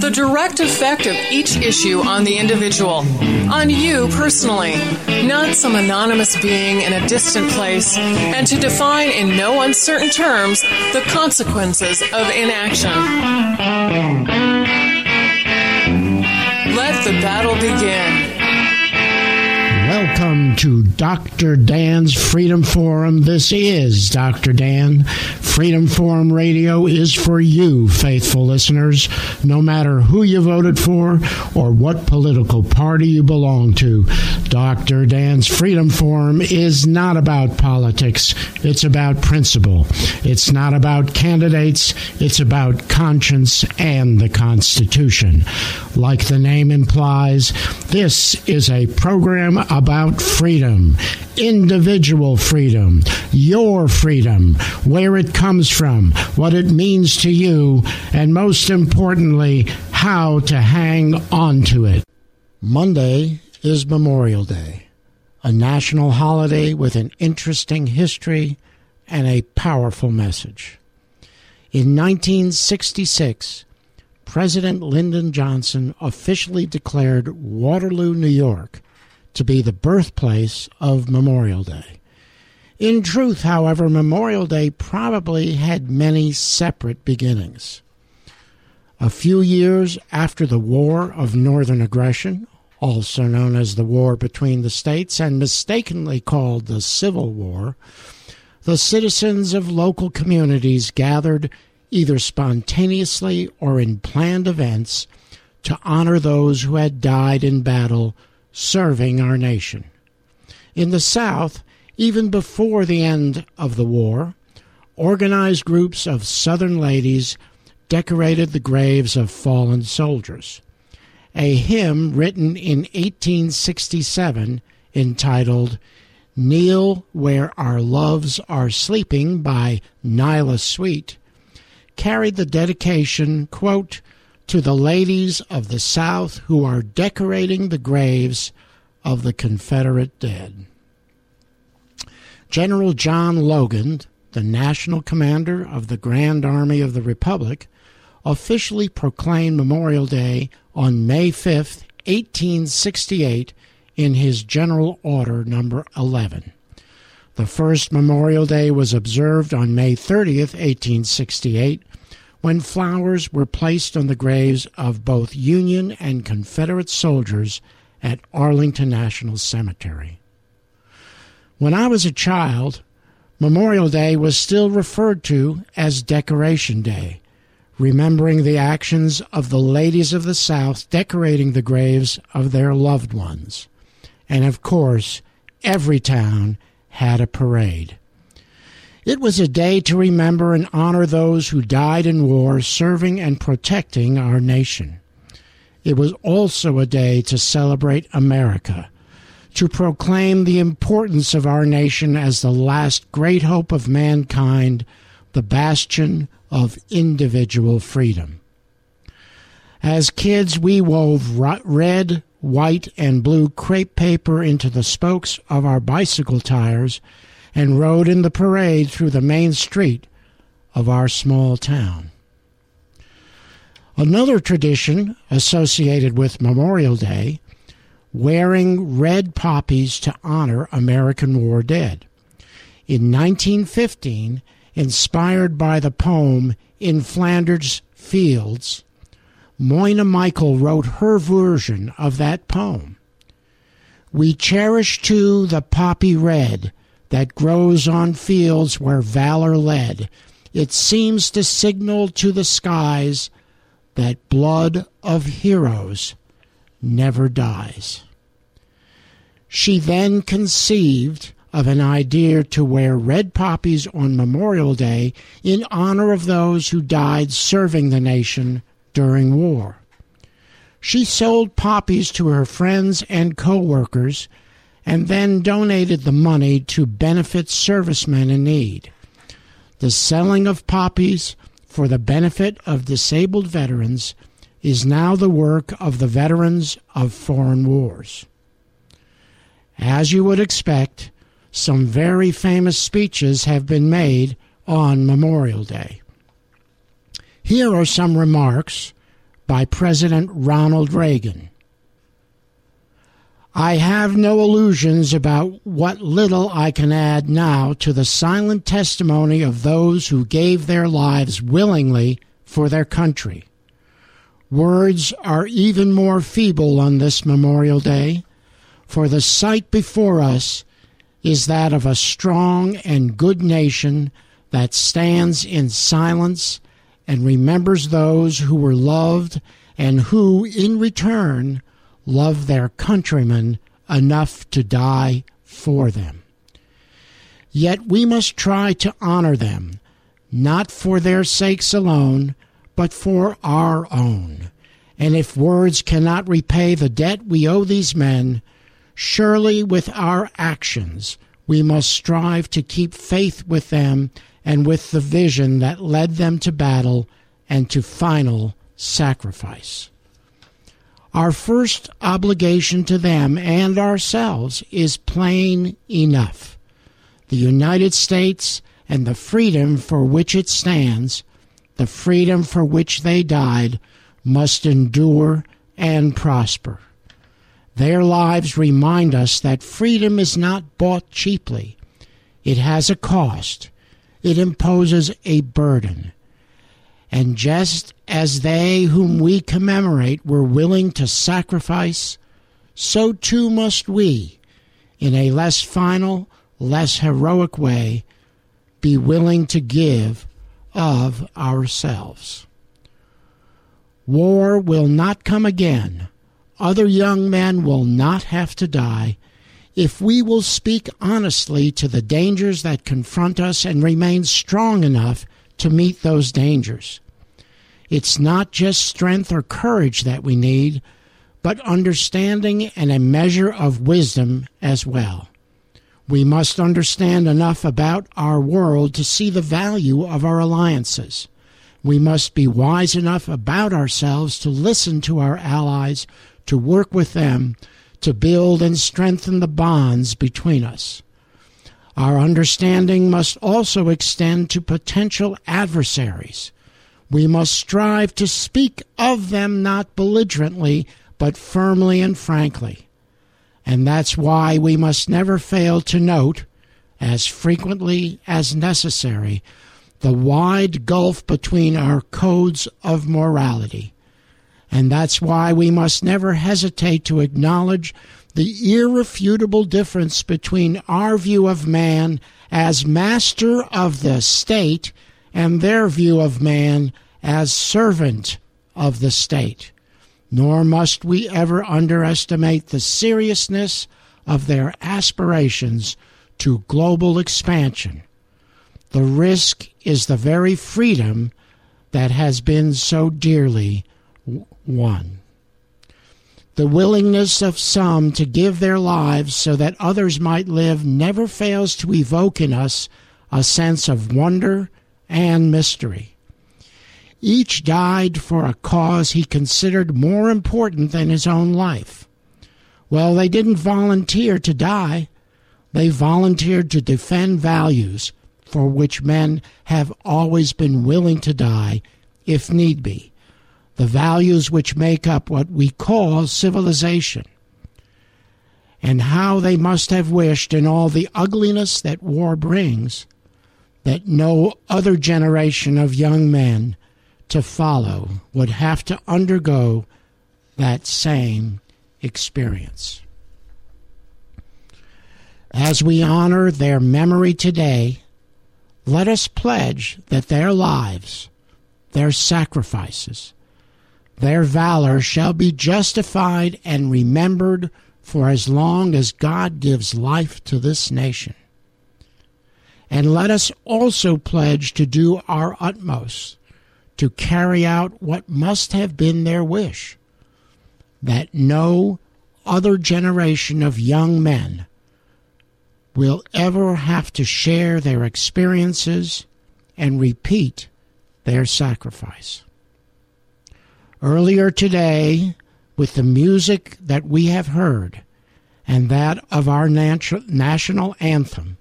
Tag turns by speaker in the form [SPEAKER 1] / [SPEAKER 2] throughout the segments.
[SPEAKER 1] the direct effect of each issue on the individual, on you personally, not some anonymous being in a distant place, and to define in no uncertain terms the consequences of inaction. Let the battle begin.
[SPEAKER 2] Welcome to Dr. Dan's Freedom Forum. This is Dr. Dan. Freedom Forum Radio is for you, faithful listeners, no matter who you voted for or what political party you belong to. Dr. Dan's Freedom Forum is not about politics, it's about principle. It's not about candidates, it's about conscience and the Constitution. Like the name implies, this is a program about freedom, individual freedom, your freedom, where it comes from, what it means to you, and most importantly, how to hang on to it. Monday is Memorial Day, a national holiday with an interesting history and a powerful message. In 1966, President Lyndon Johnson officially declared Waterloo, New York, to be the birthplace of Memorial Day. In truth, however, Memorial Day probably had many separate beginnings. A few years after the War of Northern Aggression, also known as the War between the States and mistakenly called the Civil War, the citizens of local communities gathered either spontaneously or in planned events to honor those who had died in battle serving our nation. In the South, even before the end of the war, organized groups of Southern ladies decorated the graves of fallen soldiers. A hymn written in 1867 entitled Kneel Where Our Loves Are Sleeping by Nella Sweet carried the dedication, quote, to the ladies of the South who are decorating the graves of the Confederate dead. General John Logan, the national commander of the Grand Army of the Republic, officially proclaimed Memorial Day on May 5, 1868, in his General Order Number 11. The first Memorial Day was observed on May 30, 1868, when flowers were placed on the graves of both Union and Confederate soldiers at Arlington National Cemetery. When I was a child, Memorial Day was still referred to as Decoration Day, remembering the actions of the ladies of the South decorating the graves of their loved ones. And of course, every town had a parade. It was a day to remember and honor those who died in war serving and protecting our nation. It was also a day to celebrate America, to proclaim the importance of our nation as the last great hope of mankind, the bastion of individual freedom. As kids, we wove red, white, and blue crepe paper into the spokes of our bicycle tires and rode in the parade through the main street of our small town. Another tradition associated with Memorial Day wearing red poppies to honor American war dead. In 1915, inspired by the poem In Flanders Fields, Moina Michael wrote her version of that poem. We cherish too the poppy red that grows on fields where valor led. It seems to signal to the skies that blood of heroes never dies. She then conceived of an idea to wear red poppies on Memorial Day in honor of those who died serving the nation during war. She sold poppies to her friends and co-workers and then donated the money to benefit servicemen in need. The selling of poppies for the benefit of disabled veterans is now the work of the veterans of foreign wars. As you would expect, some very famous speeches have been made on Memorial Day. Here are some remarks by President Ronald Reagan. I have no illusions about what little I can add now to the silent testimony of those who gave their lives willingly for their country. Words are even more feeble on this Memorial Day, for the sight before us is that of a strong and good nation that stands in silence and remembers those who were loved and who, in return, love their countrymen enough to die for them. Yet we must try to honor them, not for their sakes alone, but for our own. And if words cannot repay the debt we owe these men, Surely with our actions we must strive to keep faith with them and with the vision that led them to battle and to final sacrifice. Our first obligation to them and ourselves is plain enough. The United States and the freedom for which it stands, the freedom for which they died, must endure and prosper. Their lives remind us that freedom is not bought cheaply. It has a cost. It imposes a burden. And just as they whom we commemorate were willing to sacrifice, so too must we, in a less final, less heroic way, be willing to give of ourselves. War will not come again other young men will not have to die if we will speak honestly to the dangers that confront us and remain strong enough to meet those dangers. It's not just strength or courage that we need, but understanding and a measure of wisdom as well. We must understand enough about our world to see the value of our alliances. We must be wise enough about ourselves to listen to our allies to work with them to build and strengthen the bonds between us. Our understanding must also extend to potential adversaries. We must strive to speak of them not belligerently, but firmly and frankly. And that's why we must never fail to note, as frequently as necessary, the wide gulf between our codes of morality. And that's why we must never hesitate to acknowledge the irrefutable difference between our view of man as master of the state and their view of man as servant of the state. Nor must we ever underestimate the seriousness of their aspirations to global expansion. The risk is the very freedom that has been so dearly 1. The willingness of some to give their lives so that others might live never fails to evoke in us a sense of wonder and mystery. Each died for a cause he considered more important than his own life. Well, they didn't volunteer to die. They volunteered to defend values for which men have always been willing to die if need be the values which make up what we call civilization, and how they must have wished, in all the ugliness that war brings, that no other generation of young men to follow would have to undergo that same experience. As we honor their memory today, let us pledge that their lives, their sacrifices, Their valor shall be justified and remembered for as long as God gives life to this nation. And let us also pledge to do our utmost to carry out what must have been their wish that no other generation of young men will ever have to share their experiences and repeat their sacrifice. Earlier today, with the music that we have heard and that of our national anthem,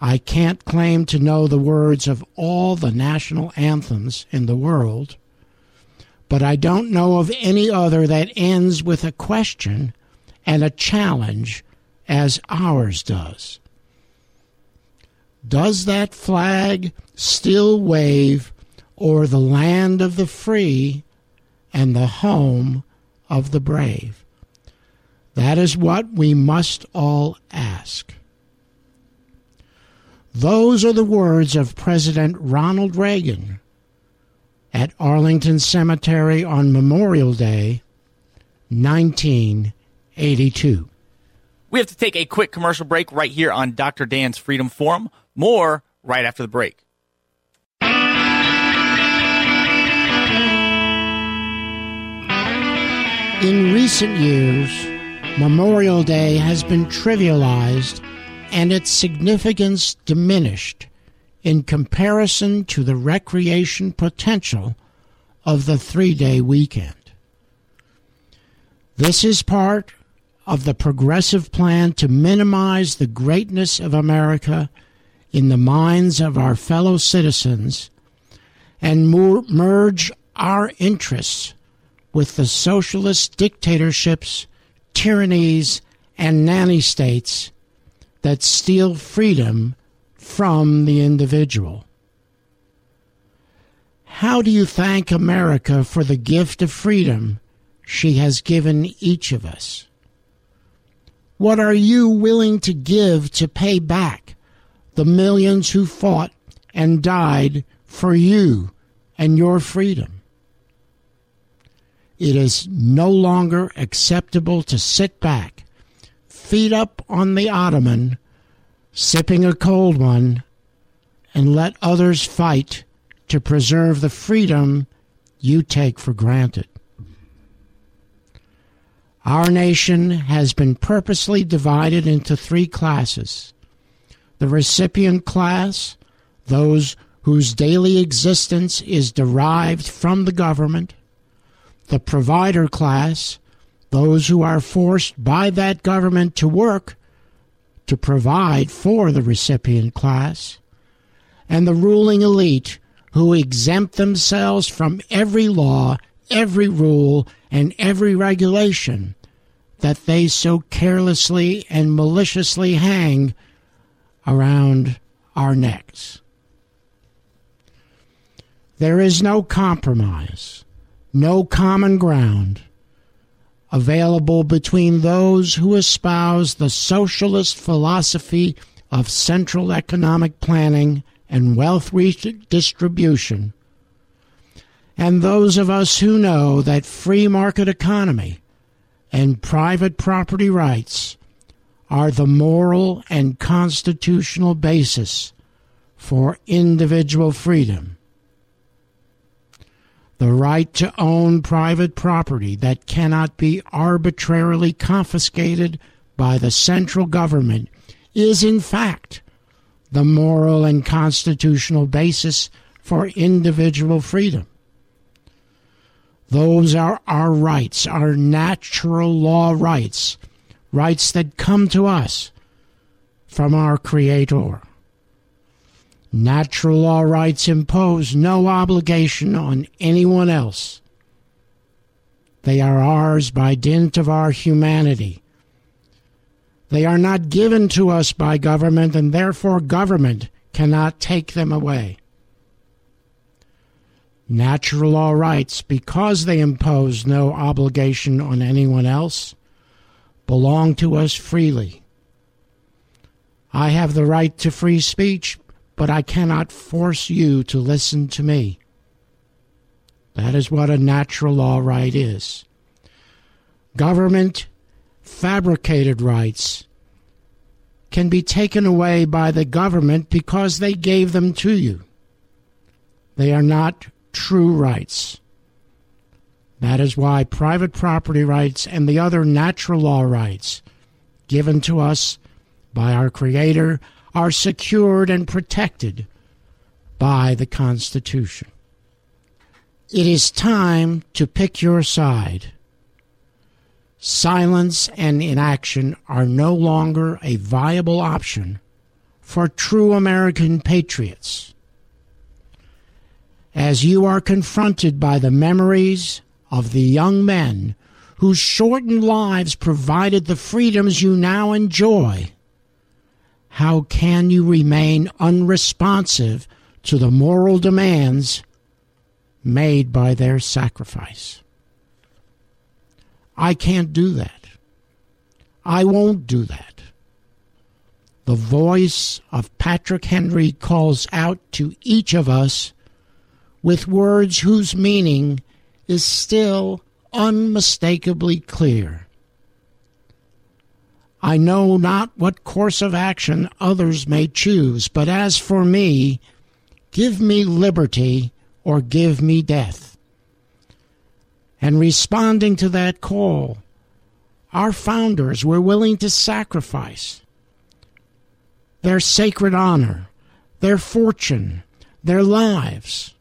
[SPEAKER 2] I can't claim to know the words of all the national anthems in the world, but I don't know of any other that ends with a question and a challenge as ours does. Does that flag still wave o'er the land of the free and the home of the brave? That is what we must all ask. Those are the words of President Ronald Reagan at Arlington Cemetery on Memorial Day, 1982.
[SPEAKER 3] We have to take a quick commercial break right here on Dr. Dan's Freedom Forum. More right after the break.
[SPEAKER 2] In recent years, Memorial Day has been trivialized and its significance diminished in comparison to the recreation potential of the three day weekend. This is part of the progressive plan to minimize the greatness of America in the minds of our fellow citizens and merge our interests with the socialist dictatorships, tyrannies, and nanny states that steal freedom from the individual. How do you thank America for the gift of freedom she has given each of us? What are you willing to give to pay back the millions who fought and died for you and your freedom? It is no longer acceptable to sit back, feet up on the ottoman, sipping a cold one, and let others fight to preserve the freedom you take for granted. Our nation has been purposely divided into three classes the recipient class, those whose daily existence is derived from the government, the provider class, those who are forced by that government to work to provide for the recipient class, and the ruling elite who exempt themselves from every law, every rule, and every regulation that they so carelessly and maliciously hang around our necks. There is no compromise, no common ground available between those who espouse the socialist philosophy of central economic planning and wealth redistribution and those of us who know that free market economy and private property rights are the moral and constitutional basis for individual freedom. The right to own private property that cannot be arbitrarily confiscated by the central government is, in fact, the moral and constitutional basis for individual freedom. Those are our rights, our natural law rights, rights that come to us from our Creator. Natural law rights impose no obligation on anyone else. They are ours by dint of our humanity. They are not given to us by government, and therefore government cannot take them away. Natural law rights, because they impose no obligation on anyone else, belong to us freely. I have the right to free speech, but I cannot force you to listen to me. That is what a natural law right is. Government fabricated rights can be taken away by the government because they gave them to you. They are not true rights. That is why private property rights and the other natural law rights given to us by our Creator are secured and protected by the Constitution. It is time to pick your side. Silence and inaction are no longer a viable option for true American patriots. As you are confronted by the memories of the young men whose shortened lives provided the freedoms you now enjoy, how can you remain unresponsive to the moral demands made by their sacrifice? I can't do that. I won't do that. The voice of Patrick Henry calls out to each of us with words whose meaning is still unmistakably clear. I know not what course of action others may choose, but as for me, give me liberty or give me death. And responding to that call, our founders were willing to sacrifice their sacred honor, their fortune, their lives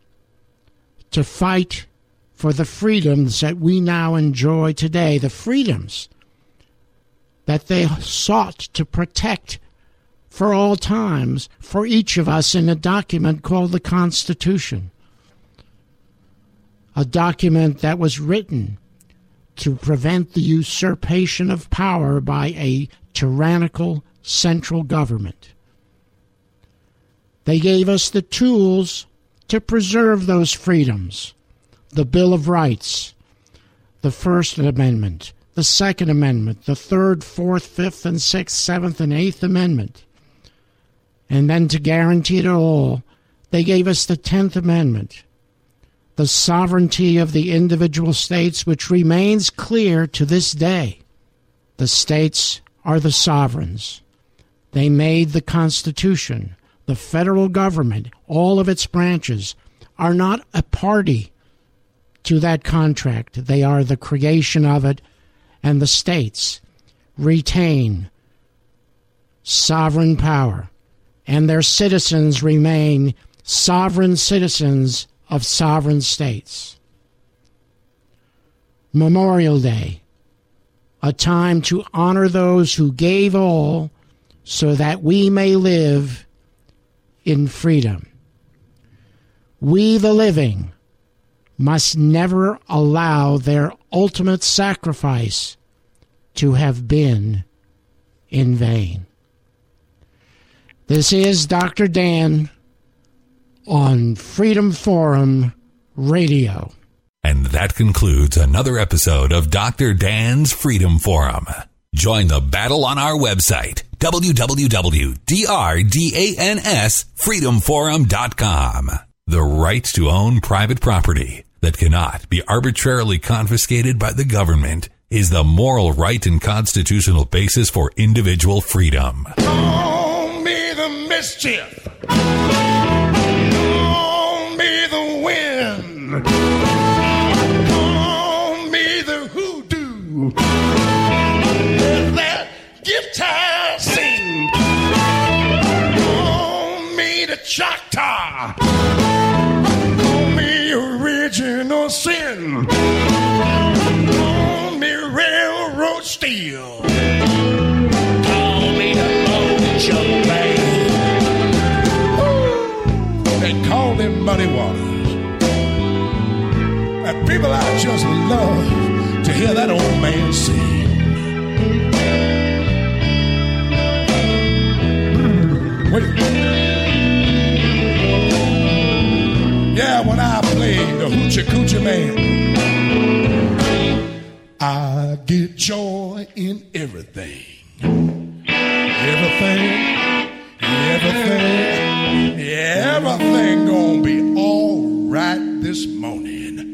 [SPEAKER 2] to fight for the freedoms that we now enjoy today, the freedoms that they sought to protect for all times for each of us in a document called the Constitution a document that was written to prevent the usurpation of power by a tyrannical central government. They gave us the tools to preserve those freedoms the Bill of Rights, the First Amendment, the Second Amendment, the Third, Fourth, Fifth, and Sixth, Seventh, and Eighth Amendment. And then to guarantee it all, they gave us the Tenth Amendment the sovereignty of the individual states, which remains clear to this day. The states are the sovereigns. They made the Constitution. The federal government, all of its branches, are not a party to that contract. They are the creation of it, and the states retain sovereign power, and their citizens remain sovereign citizens of sovereign states. Memorial Day, a time to honor those who gave all so that we may live in freedom. We, the living, must never allow their ultimate sacrifice to have been in vain. This is Dr. Dan on Freedom Forum Radio.
[SPEAKER 4] And that concludes another episode of Dr. Dan's Freedom Forum. Join the battle on our website, www.drdansfreedomforum.com. The right to own private property that cannot be arbitrarily confiscated by the government is the moral right and constitutional basis for individual freedom.
[SPEAKER 5] Call me the mischief. Call me the wind. Call me the hoodoo. Let that guitar sing. Call me the Choctaw. People, I just love to hear that old man sing. Mm, wait. Yeah, when I play the hoochie coochie man, I get joy in everything. Everything, everything, everything gonna be all right this morning.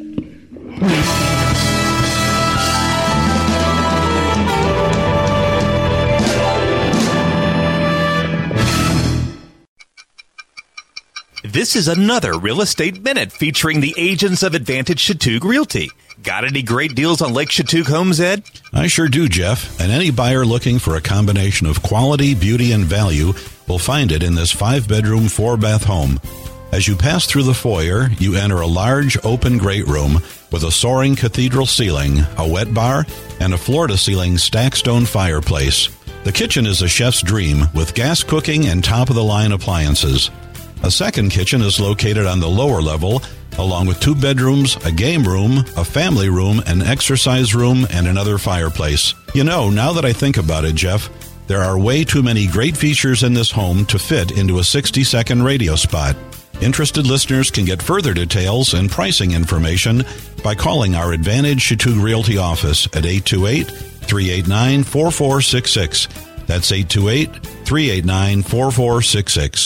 [SPEAKER 6] This is another Real Estate Minute featuring the agents of Advantage Chatuge Realty. Got any great deals on Lake Chatuge Homes, Ed?
[SPEAKER 7] I sure do, Jeff. And any buyer looking for a combination of quality, beauty, and value will find it in this five bedroom, four bath home. As you pass through the foyer, you enter a large open great room with a soaring cathedral ceiling, a wet bar, and a floor to ceiling stack stone fireplace. The kitchen is a chef's dream with gas cooking and top of the line appliances. A second kitchen is located on the lower level, along with two bedrooms, a game room, a family room, an exercise room, and another fireplace. You know, now that I think about it, Jeff, there are way too many great features in this home to fit into a 60 second radio spot. Interested listeners can get further details and pricing information by calling our Advantage Chatuge Realty office at 828 389 4466. That's 828 389 4466.